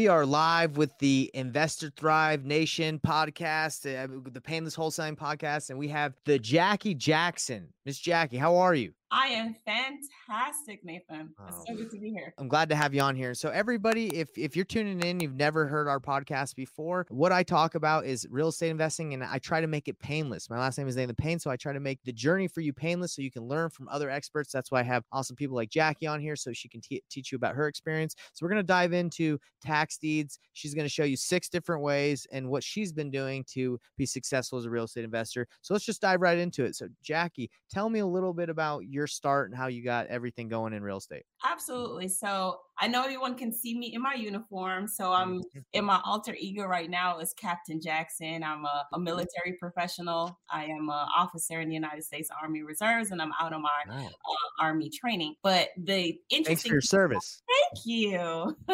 we are live with the Investor Thrive Nation podcast, uh, the Payneless Wholesaling podcast, and we have the Jackie Jackson. Miss Jackie, how are you? I am fantastic, Nathan. It's so good to be here. I'm glad to have you on here. So everybody, if if you're tuning in, you've never heard our podcast before. What I talk about is real estate investing, and I try to make it painless. My last name is Nathan Payne, so I try to make the journey for you painless, so you can learn from other experts. That's why I have awesome people like Jackie on here, so she can te- teach you about her experience. So we're gonna dive into tax deeds. She's gonna show you six different ways and what she's been doing to be successful as a real estate investor. So let's just dive right into it. So Jackie, tell me a little bit about your start and how you got everything going in real estate. Absolutely. So I know everyone can see me in my uniform. So I'm Mm-hmm. in my alter ego right now is Captain Jackson. I'm a, a military professional. I am an officer in the United States Army Reserves, and I'm out on my Wow. uh, Army training. But the Thanks interesting for your service. Thank you.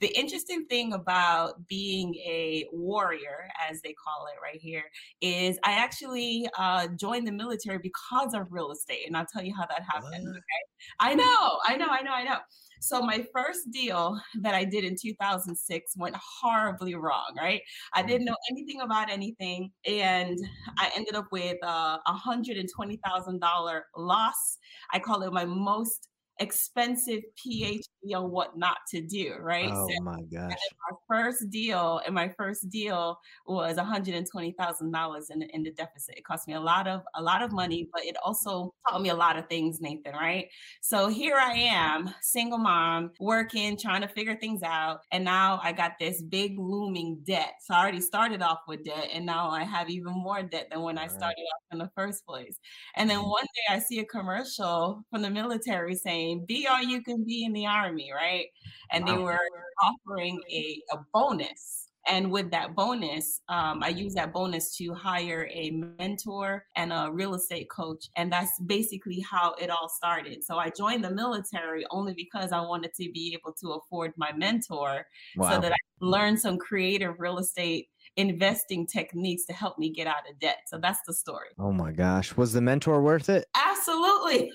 the interesting thing about being a warrior, as they call it right here, is I actually uh, joined the military because of real estate. And I'll tell you how that happened. What? Okay. I know, I know, I know, I know. So my first deal that I did in 2006 went horribly wrong, right? I didn't mm-hmm. know anything about anything, and I ended up with a hundred and twenty thousand dollar loss. I call it my most expensive PhD on what not to do, right? Oh So my gosh. my first deal, and my first deal was one hundred and twenty thousand dollars in the in the deficit. It cost me a lot of a lot of mm-hmm. money, but it also taught me a lot of things, Nathan. Right? So here I am, single mom, working, trying to figure things out, and now I got this big looming debt. So I already started off with debt, and now I have even more debt than when I Right. started off in the first place. And then mm-hmm. one day I see a commercial from the military saying, "Be all you can be in the army," right? and they were offering a, a bonus. And with that bonus, um, I used that bonus to hire a mentor and a real estate coach. And that's basically how it all started. So I joined the military only because I wanted to be able to afford my mentor so that I could learn some creative real estate investing techniques to help me get out of debt. So that's the story. Oh my gosh. Was the mentor worth it? Absolutely.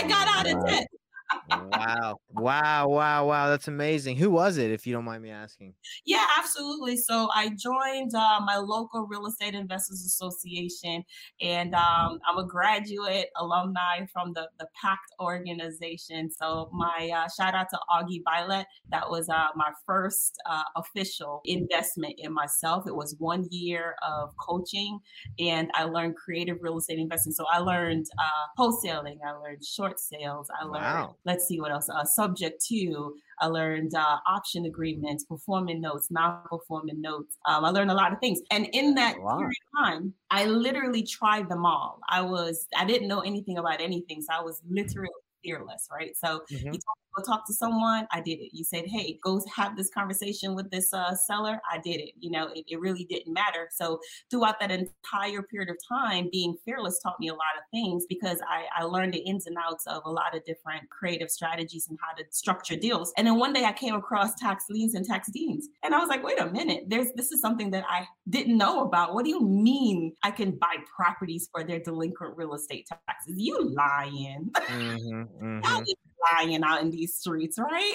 I got out of debt. Wow. Wow. Wow. Wow. That's amazing. Who was it, if you don't mind me asking? Yeah, absolutely. So I joined uh, my local real estate investors association, and um, I'm a graduate alumni from the the PACT organization. So my uh, shout out to Augie Byllott. That was uh, my first uh, official investment in myself. It was one year of coaching, and I learned creative real estate investing. So I learned uh, wholesaling, I learned short sales, I learned Wow. Let's see what else. Uh, subject to, I learned uh, option agreements, performing notes, non-performing notes. Um, I learned a lot of things, and in that period of time, I literally tried them all. I was, I didn't know anything about anything, so I was literally fearless, right? So Mhm. you to go talk to someone, I did it. You said, hey, go have this conversation with this uh, seller, I did it. You know, it, it really didn't matter. So throughout that entire period of time, being fearless taught me a lot of things because I, I learned the ins and outs of a lot of different creative strategies and how to structure deals. And then one day I came across tax liens and tax deeds. And I was like, wait a minute, there's this is something that I didn't know about. What do you mean I can buy properties for their delinquent real estate taxes? You lying. Mhm, mhm. Lying out in these streets, right?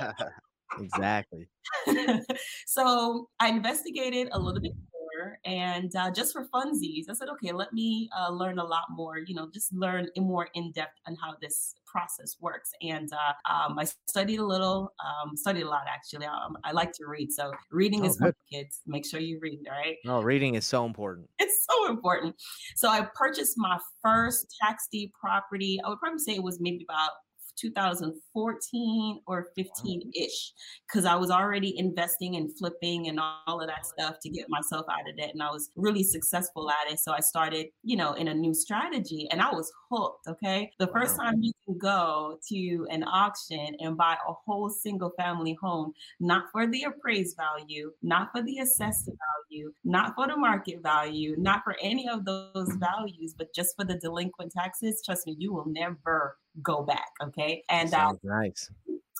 exactly. so I investigated a little bit more, and uh, just for funsies, I said, okay, let me uh, learn a lot more. You know, just learn more in depth on how this process works. And uh, um, I studied a little, um, studied a lot actually. Um, I like to read, so reading Oh, is for kids. Make sure you read, all right? Oh, reading is so important. It's so important. So I purchased my first tax deed property. I would probably say it was maybe about 2014 or 15 ish, because I was already investing and flipping and all of that stuff to get myself out of debt. And I was really successful at it. So I started, you know, in a new strategy and I was hooked. Okay. The first Wow. time you can go to an auction and buy a whole single family home, not for the appraised value, not for the assessed value, not for the market value, not for any of those values, but just for the delinquent taxes, trust me, you will never go back. Okay. And uh, nice.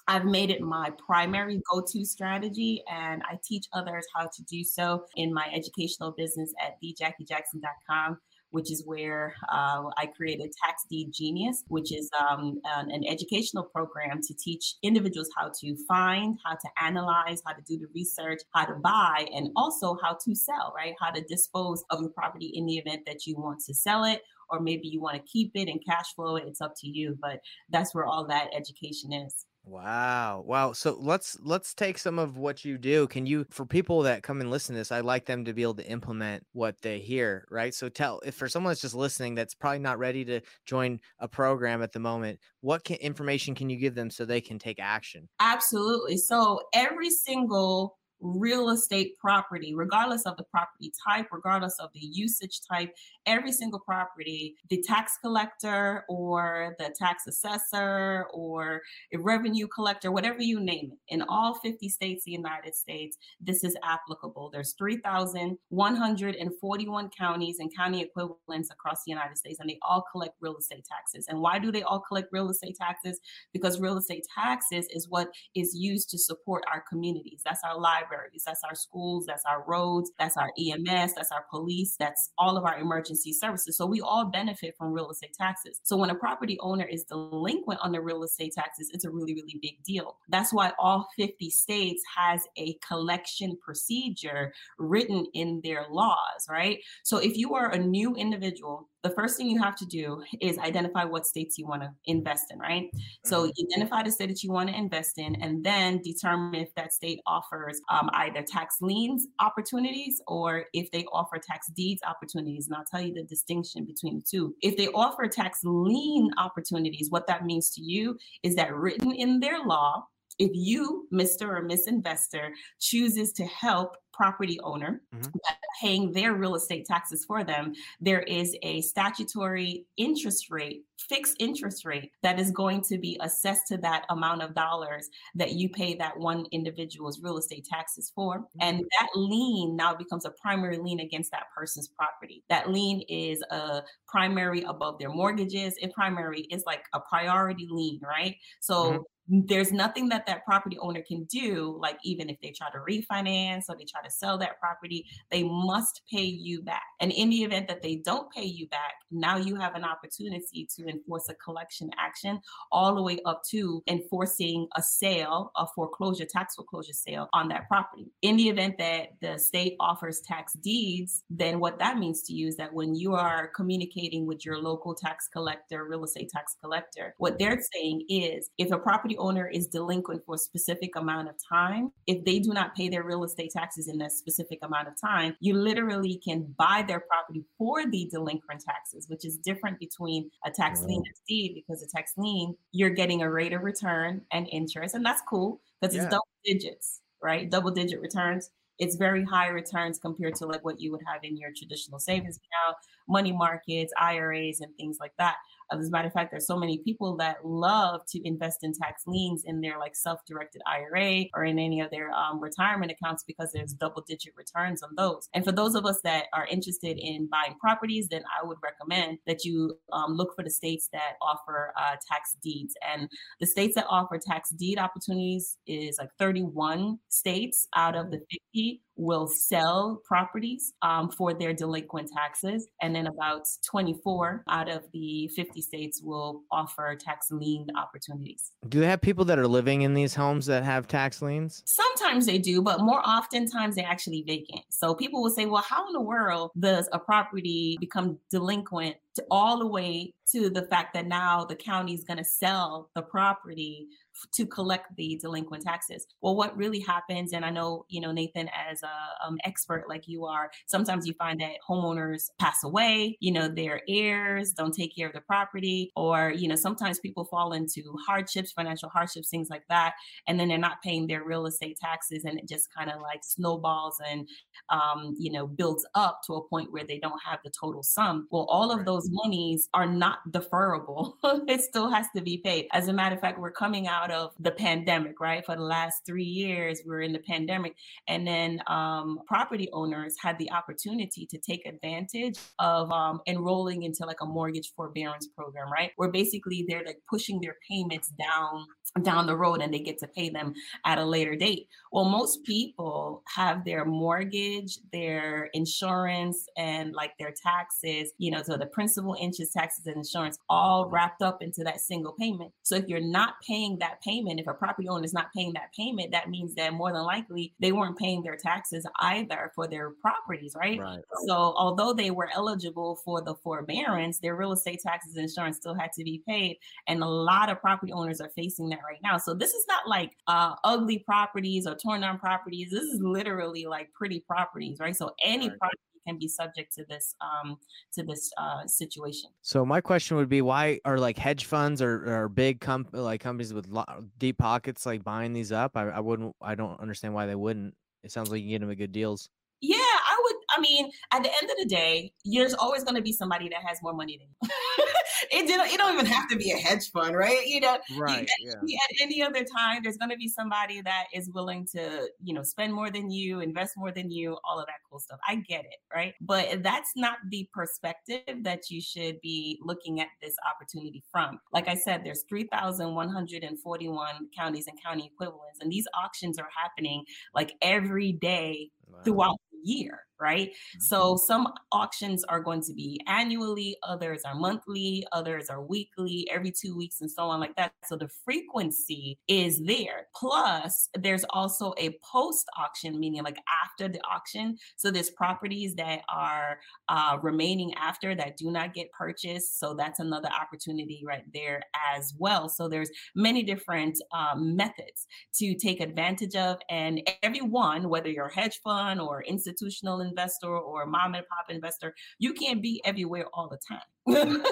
I've made it my primary go to strategy, and I teach others how to do so in my educational business at thejackiejackson.com. which is where uh, I created Tax Deed Genius, which is um, an, an, educational program to teach individuals how to find, how to analyze, how to do the research, how to buy, and also how to sell, right? How to dispose of your property in the event that you want to sell it or maybe you want to keep it and cash flow it. It's up to you, but that's where all that education is. Wow. Wow. So let's let's take some of what you do. Can you for people that come and listen to this, I like them to be able to implement what they hear, right? So tell if for someone that's just listening that's probably not ready to join a program at the moment, what can, information can you give them so they can take action? Absolutely. So every single real estate property, regardless of the property type, regardless of the usage type, every single property, the tax collector or the tax assessor or a revenue collector, whatever you name it, in all 50 states, the United States, this is applicable. There's 3,141 counties and county equivalents across the United States, and they all collect real estate taxes. And why do they all collect real estate taxes? Because real estate taxes is what is used to support our communities. That's our library libraries, that's our schools, that's our roads, that's our EMS, that's our police, that's all of our emergency services. So we all benefit from real estate taxes. So when a property owner is delinquent on the real estate taxes, it's a really, really big deal. That's why all 50 states has a collection procedure written in their laws, right? So if you are a new individual the first thing you have to do is identify what states you want to invest in, right? Mm-hmm. So identify the state that you want to invest in, and then determine if that state offers um, either tax liens opportunities or if they offer tax deeds opportunities. And I'll tell you the distinction between the two. If they offer tax lien opportunities, what that means to you is that written in their law, if you, Mr. or Miss Investor, chooses to help property owner mm-hmm. Paying their real estate taxes for them, there is a statutory interest rate, fixed interest rate that is going to be assessed to that amount of dollars that you pay that one individual's real estate taxes for. Mm-hmm. And that lien now becomes a primary lien against that person's property. That lien is a primary above their mortgages. It primary is like a priority lien, right? So mm-hmm there's nothing that that property owner can do like even if they try to refinance or they try to sell that property they must pay you back and in the event that they don't pay you back now you have an opportunity to enforce a collection action all the way up to enforcing a sale a foreclosure tax foreclosure sale on that property. In the event that the state offers tax deeds then what that means to you is that when you are communicating with your local tax collector real estate tax collector what they're saying is if a property owner is delinquent for a specific amount of time, if they do not pay their real estate taxes in that specific amount of time, you literally can buy their property for the delinquent taxes, which is different between a tax lien and deed because a tax lien, you're getting a rate of return and interest, and that's cool because yeah. it's double digits, right? Double digit returns it's very high returns compared to like what you would have in your traditional savings account, money markets, IRAs, and things like that. As a matter of fact, there's so many people that love to invest in tax liens in their like self-directed IRA or in any of their um, retirement accounts because there's double-digit returns on those. And for those of us that are interested in buying properties, then I would recommend that you um, look for the states that offer uh, tax deeds. And the states that offer tax deed opportunities is like 31 states out of the 50 will sell properties um, for their delinquent taxes. And then about 24 out of the 50 states will offer tax lien opportunities. Do they have people that are living in these homes that have tax liens? Sometimes they do, but more oftentimes they're actually vacant. So people will say, well, how in the world does a property become delinquent to all the way to the fact that now the county is going to sell the property to collect the delinquent taxes. Well, what really happens, and I know, you know, Nathan, as a um, expert like you are, sometimes you find that homeowners pass away, you know, their heirs don't take care of the property, or, you know, sometimes people fall into hardships, financial hardships, things like that, and then they're not paying their real estate taxes, and it just kind of like snowballs and, um, you know, builds up to a point where they don't have the total sum. Well, all of those those monies are not deferrable. it still has to be paid. As a matter of fact, we're coming out of the pandemic, right? For the last three years, we're in the pandemic. And then um, property owners had the opportunity to take advantage of um, enrolling into like a mortgage forbearance program, right? Where basically they're like pushing their payments down down the road and they get to pay them at a later date. Well, most people have their mortgage, their insurance, and like their taxes, you know, so the principal, interest, taxes, and insurance all wrapped up into that single payment. So if you're not paying that payment, if a property owner is not paying that payment, that means that more than likely they weren't paying their taxes either for their properties, right? right. So although they were eligible for the forbearance, their real estate taxes and insurance still had to be paid. And a lot of property owners are facing that right now. So this is not like uh, ugly properties or torn down properties. This is literally like pretty properties, right? So any right. property can be subject to this um to this uh situation. So my question would be why are like hedge funds or, or big com- like companies with lo- deep pockets like buying these up? I, I wouldn't i don't understand why they wouldn't. It sounds like you can get them at good deals. Yeah i would i mean at the end of the day there's always going to be somebody that has more money than you it didn't it don't even have to be a hedge fund, right? You know, right. yeah. at any other time, there's gonna be somebody that is willing to, you know, spend more than you, invest more than you, all of that cool stuff. I get it, right? But that's not the perspective that you should be looking at this opportunity from. Like I said, there's 3,141 counties and county equivalents, and these auctions are happening like every day wow. throughout the year, right? Mm-hmm. So some auctions are going to be annually, others are monthly, others are weekly, every two weeks, and so on, like that. So the frequency is there. Plus, there's also a post auction, meaning like after the auction. So there's properties that are uh, remaining after that do not get purchased. So that's another opportunity right there as well. So there's many different uh, methods to take advantage of, and everyone, whether you're a hedge fund or institution institutional investor or a mom and pop investor, you can't be everywhere all the time.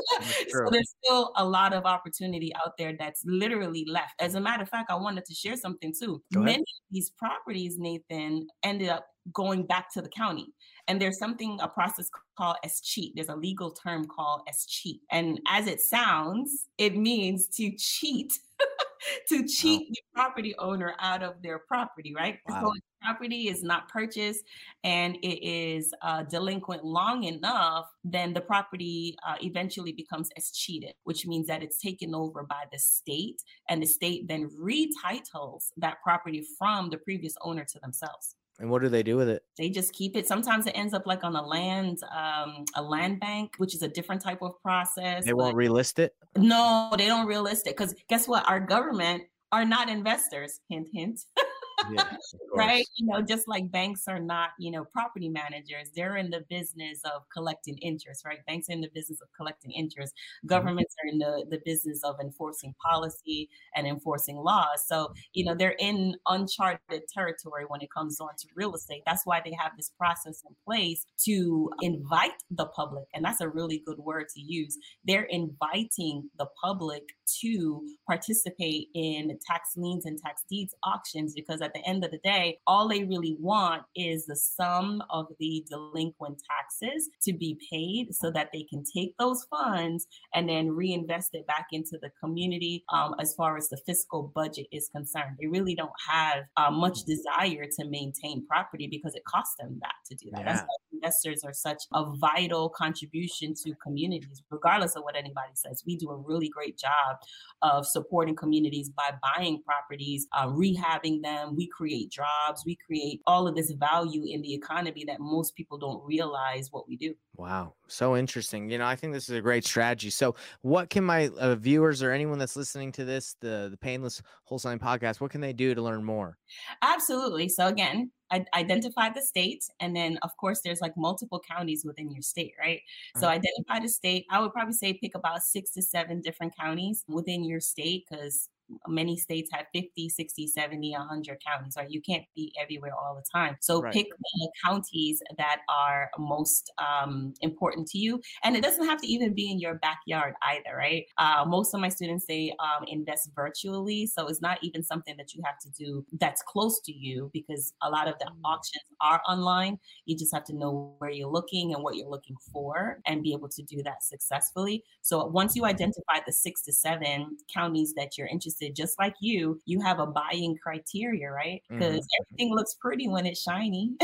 so there's still a lot of opportunity out there that's literally left. As a matter of fact, I wanted to share something too. Many of these properties, Nathan, ended up going back to the county. And there's something, a process called escheat. There's a legal term called escheat. And as it sounds, it means to cheat to cheat wow. the property owner out of their property, right? Wow. So property is not purchased and it is uh, delinquent long enough, then the property uh, eventually becomes escheated, which means that it's taken over by the state, and the state then retitles that property from the previous owner to themselves. And what do they do with it? They just keep it. Sometimes it ends up like on a land, um, a land bank, which is a different type of process. They won't relist it. No, they don't relist it because guess what? Our government are not investors. Hint, hint. yeah, right? You know, just like banks are not, you know, property managers, they're in the business of collecting interest, right? Banks are in the business of collecting interest. Mm-hmm. Governments are in the, the business of enforcing policy and enforcing laws. So, you know, they're in uncharted territory when it comes on to real estate. That's why they have this process in place to invite the public. And that's a really good word to use. They're inviting the public to participate in tax liens and tax deeds auctions because at the end of the day, all they really want is the sum of the delinquent taxes to be paid so that they can take those funds and then reinvest it back into the community um, as far as the fiscal budget is concerned. They really don't have uh, much desire to maintain property because it costs them that to do that. Yeah. That's why investors are such a vital contribution to communities, regardless of what anybody says. We do a really great job of supporting communities by buying properties, uh, rehabbing them. We create jobs, we create all of this value in the economy that most people don't realize what we do. Wow, so interesting. You know, I think this is a great strategy. So, what can my uh, viewers or anyone that's listening to this, the the Payneless Wholesaling podcast, what can they do to learn more? Absolutely. So again, identify the state and then of course there's like multiple counties within your state right so uh-huh. identify the state i would probably say pick about six to seven different counties within your state because many states have 50, 60, 70, 100 counties, right? You can't be everywhere all the time. So right. pick the counties that are most um, important to you. And it doesn't have to even be in your backyard either, right? Uh, most of my students, they um, invest virtually. So it's not even something that you have to do that's close to you because a lot of the mm. auctions are online. You just have to know where you're looking and what you're looking for and be able to do that successfully. So once you identify the six to seven counties that you're interested, just like you, you have a buying criteria, right? Because mm-hmm. everything looks pretty when it's shiny.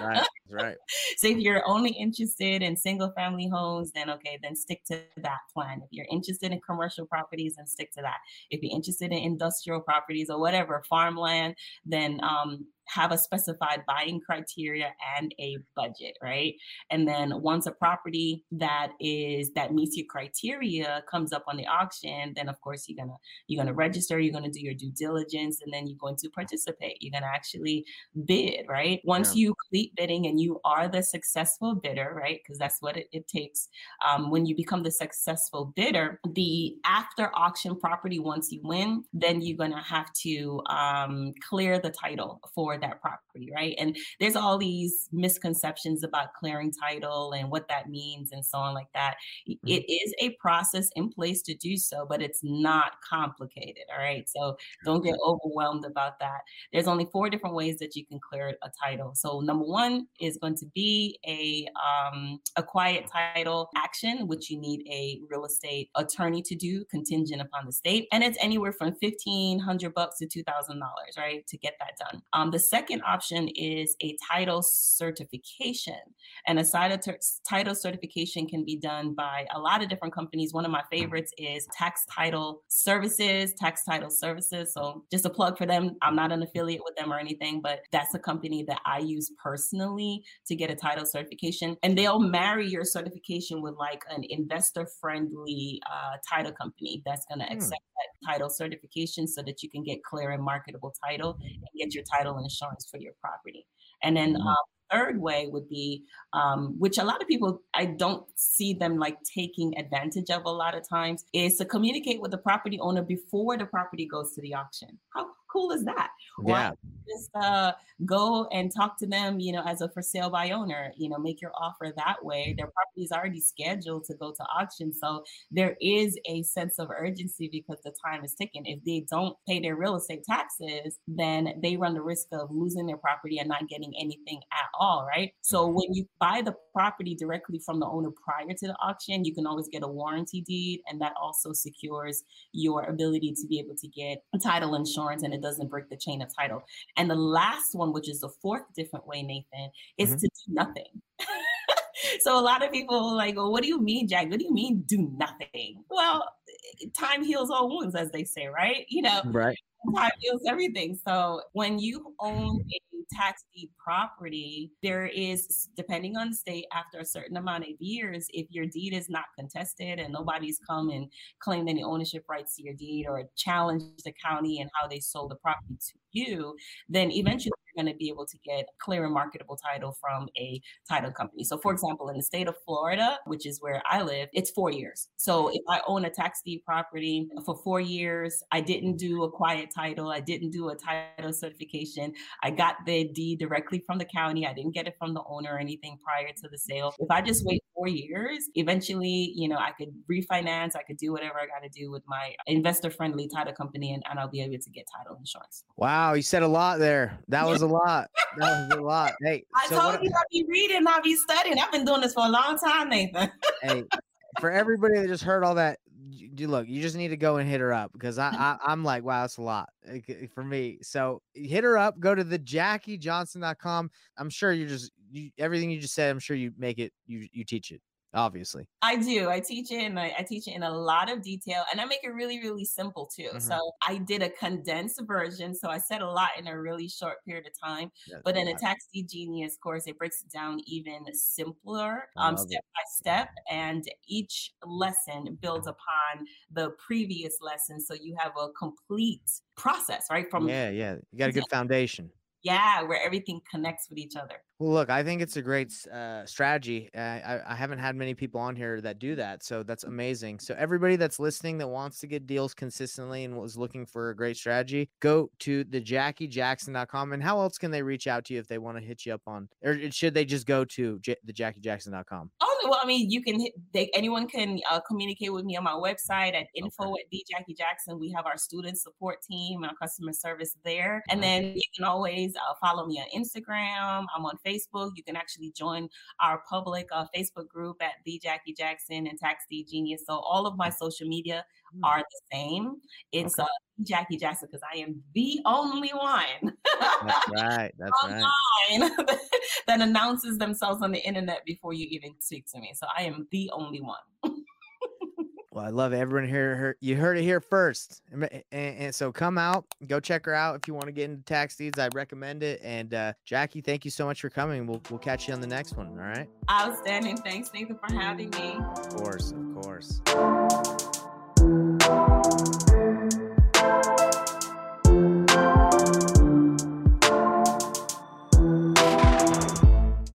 right, right. So if you're only interested in single family homes, then okay, then stick to that plan. If you're interested in commercial properties, then stick to that. If you're interested in industrial properties or whatever, farmland, then um, have a specified buying criteria and a budget, right? And then once a property that is that meets your criteria comes up on the auction, then of course you're gonna you're gonna register, you're gonna do your due diligence, and then you're going to participate. You're gonna actually bid, right? Once yeah. you complete bidding and you are the successful bidder, right? Because that's what it, it takes. Um, when you become the successful bidder, the after auction property, once you win, then you're gonna have to um, clear the title for that property, right? And there's all these misconceptions about clearing title and what that means and so on like that. Mm-hmm. It is a process in place to do so, but it's not complicated, all right? So don't get overwhelmed about that. There's only four different ways that you can clear a title. So number one is going to be a um, a quiet title action, which you need a real estate attorney to do, contingent upon the state, and it's anywhere from fifteen hundred bucks to two thousand dollars, right, to get that done. Um, the second option is a title certification. And a title certification can be done by a lot of different companies. One of my favorites is Tax Title Services, Tax Title Services. So just a plug for them. I'm not an affiliate with them or anything, but that's a company that I use personally to get a title certification. And they'll marry your certification with like an investor friendly uh, title company that's going to hmm. accept that title certification so that you can get clear and marketable title and get your title insurance insurance for your property. And then mm-hmm. um, third way would be, um, which a lot of people, I don't see them like taking advantage of a lot of times, is to communicate with the property owner before the property goes to the auction. How cool is that? Yeah. just uh, go and talk to them, you know, as a for sale by owner, you know, make your offer that way. Their property is already scheduled to go to auction. So there is a sense of urgency because the time is ticking. If they don't pay their real estate taxes, then they run the risk of losing their property and not getting anything at all, right? So mm-hmm. when you buy the property directly from the owner prior to the auction, you can always get a warranty deed, and that also secures your ability to be able to get title insurance and it doesn't break the chain of title. And the last one, which is the fourth different way, Nathan, is mm-hmm. to do nothing. so a lot of people like, well, what do you mean, Jack? What do you mean do nothing? Well, time heals all wounds, as they say, right? You know, right. Time heals everything. So when you own a tax deed property, there is, depending on the state, after a certain amount of years, if your deed is not contested and nobody's come and claimed any ownership rights to your deed or challenged the county and how they sold the property to you, then eventually going to be able to get clear and marketable title from a title company. So, for hmm. example, in the state of Florida, which is where I live, it's four years. So, hmm. if I own a tax deed property for four years, I didn't do a quiet title, I didn't do a title certification, I got the deed directly from the county, I didn't get it from the owner or anything prior to the sale. If I just wait four years, eventually, you know, I could refinance, I could do whatever I got to do with my investor friendly title company, and, and I'll be able to get title insurance. Wow, you said a lot there. That was a lot. That was a lot. Hey, I so told you I'll be reading, I'll be studying. I've been doing this for a long time, Nathan. hey, for everybody that just heard all that, you look, you just need to go and hit her up because I, I am like, wow, that's a lot eh, for me. So hit her up, go to the jackiejohnson.com. I'm sure you just you, everything you just said, I'm sure you make it, you you teach it obviously i do i teach it and I, I, teach it in a lot of detail and i make it really really simple too mm-hmm. so i did a condensed version so i said a lot in a really short period of time That's but in a tax deed genius course it breaks it down even simpler um, step it. by step and each lesson builds upon the previous lesson so you have a complete process right from yeah yeah you got a good foundation yeah, where everything connects with each other. Well, look, I think it's a great uh, strategy. Uh, I, I haven't had many people on here that do that, so that's amazing. So everybody that's listening that wants to get deals consistently and was looking for a great strategy, go to the JackieJackson.com. And how else can they reach out to you if they want to hit you up on, or should they just go to J- the JackieJackson.com? Oh well, I mean, you can. They, anyone can uh, communicate with me on my website at info okay. at the Jackie Jackson. We have our student support team, and our customer service there, and then you can always uh, follow me on Instagram. I'm on Facebook. You can actually join our public uh, Facebook group at the Jackie Jackson and Tax Deed Genius. So all of my social media mm. are the same. It's okay. uh, Jackie Jackson because I am the only one. that's right. That's online right. that announces themselves on the internet before you even speak to me. So I am the only one. Well, I love it. everyone here. You heard it here first, and, and, and, so come out, go check her out if you want to get into tax deeds. I recommend it. And uh, Jackie, thank you so much for coming. We'll we'll catch you on the next one. All right. Outstanding. Thanks, Nathan, for having me. Of course, of course.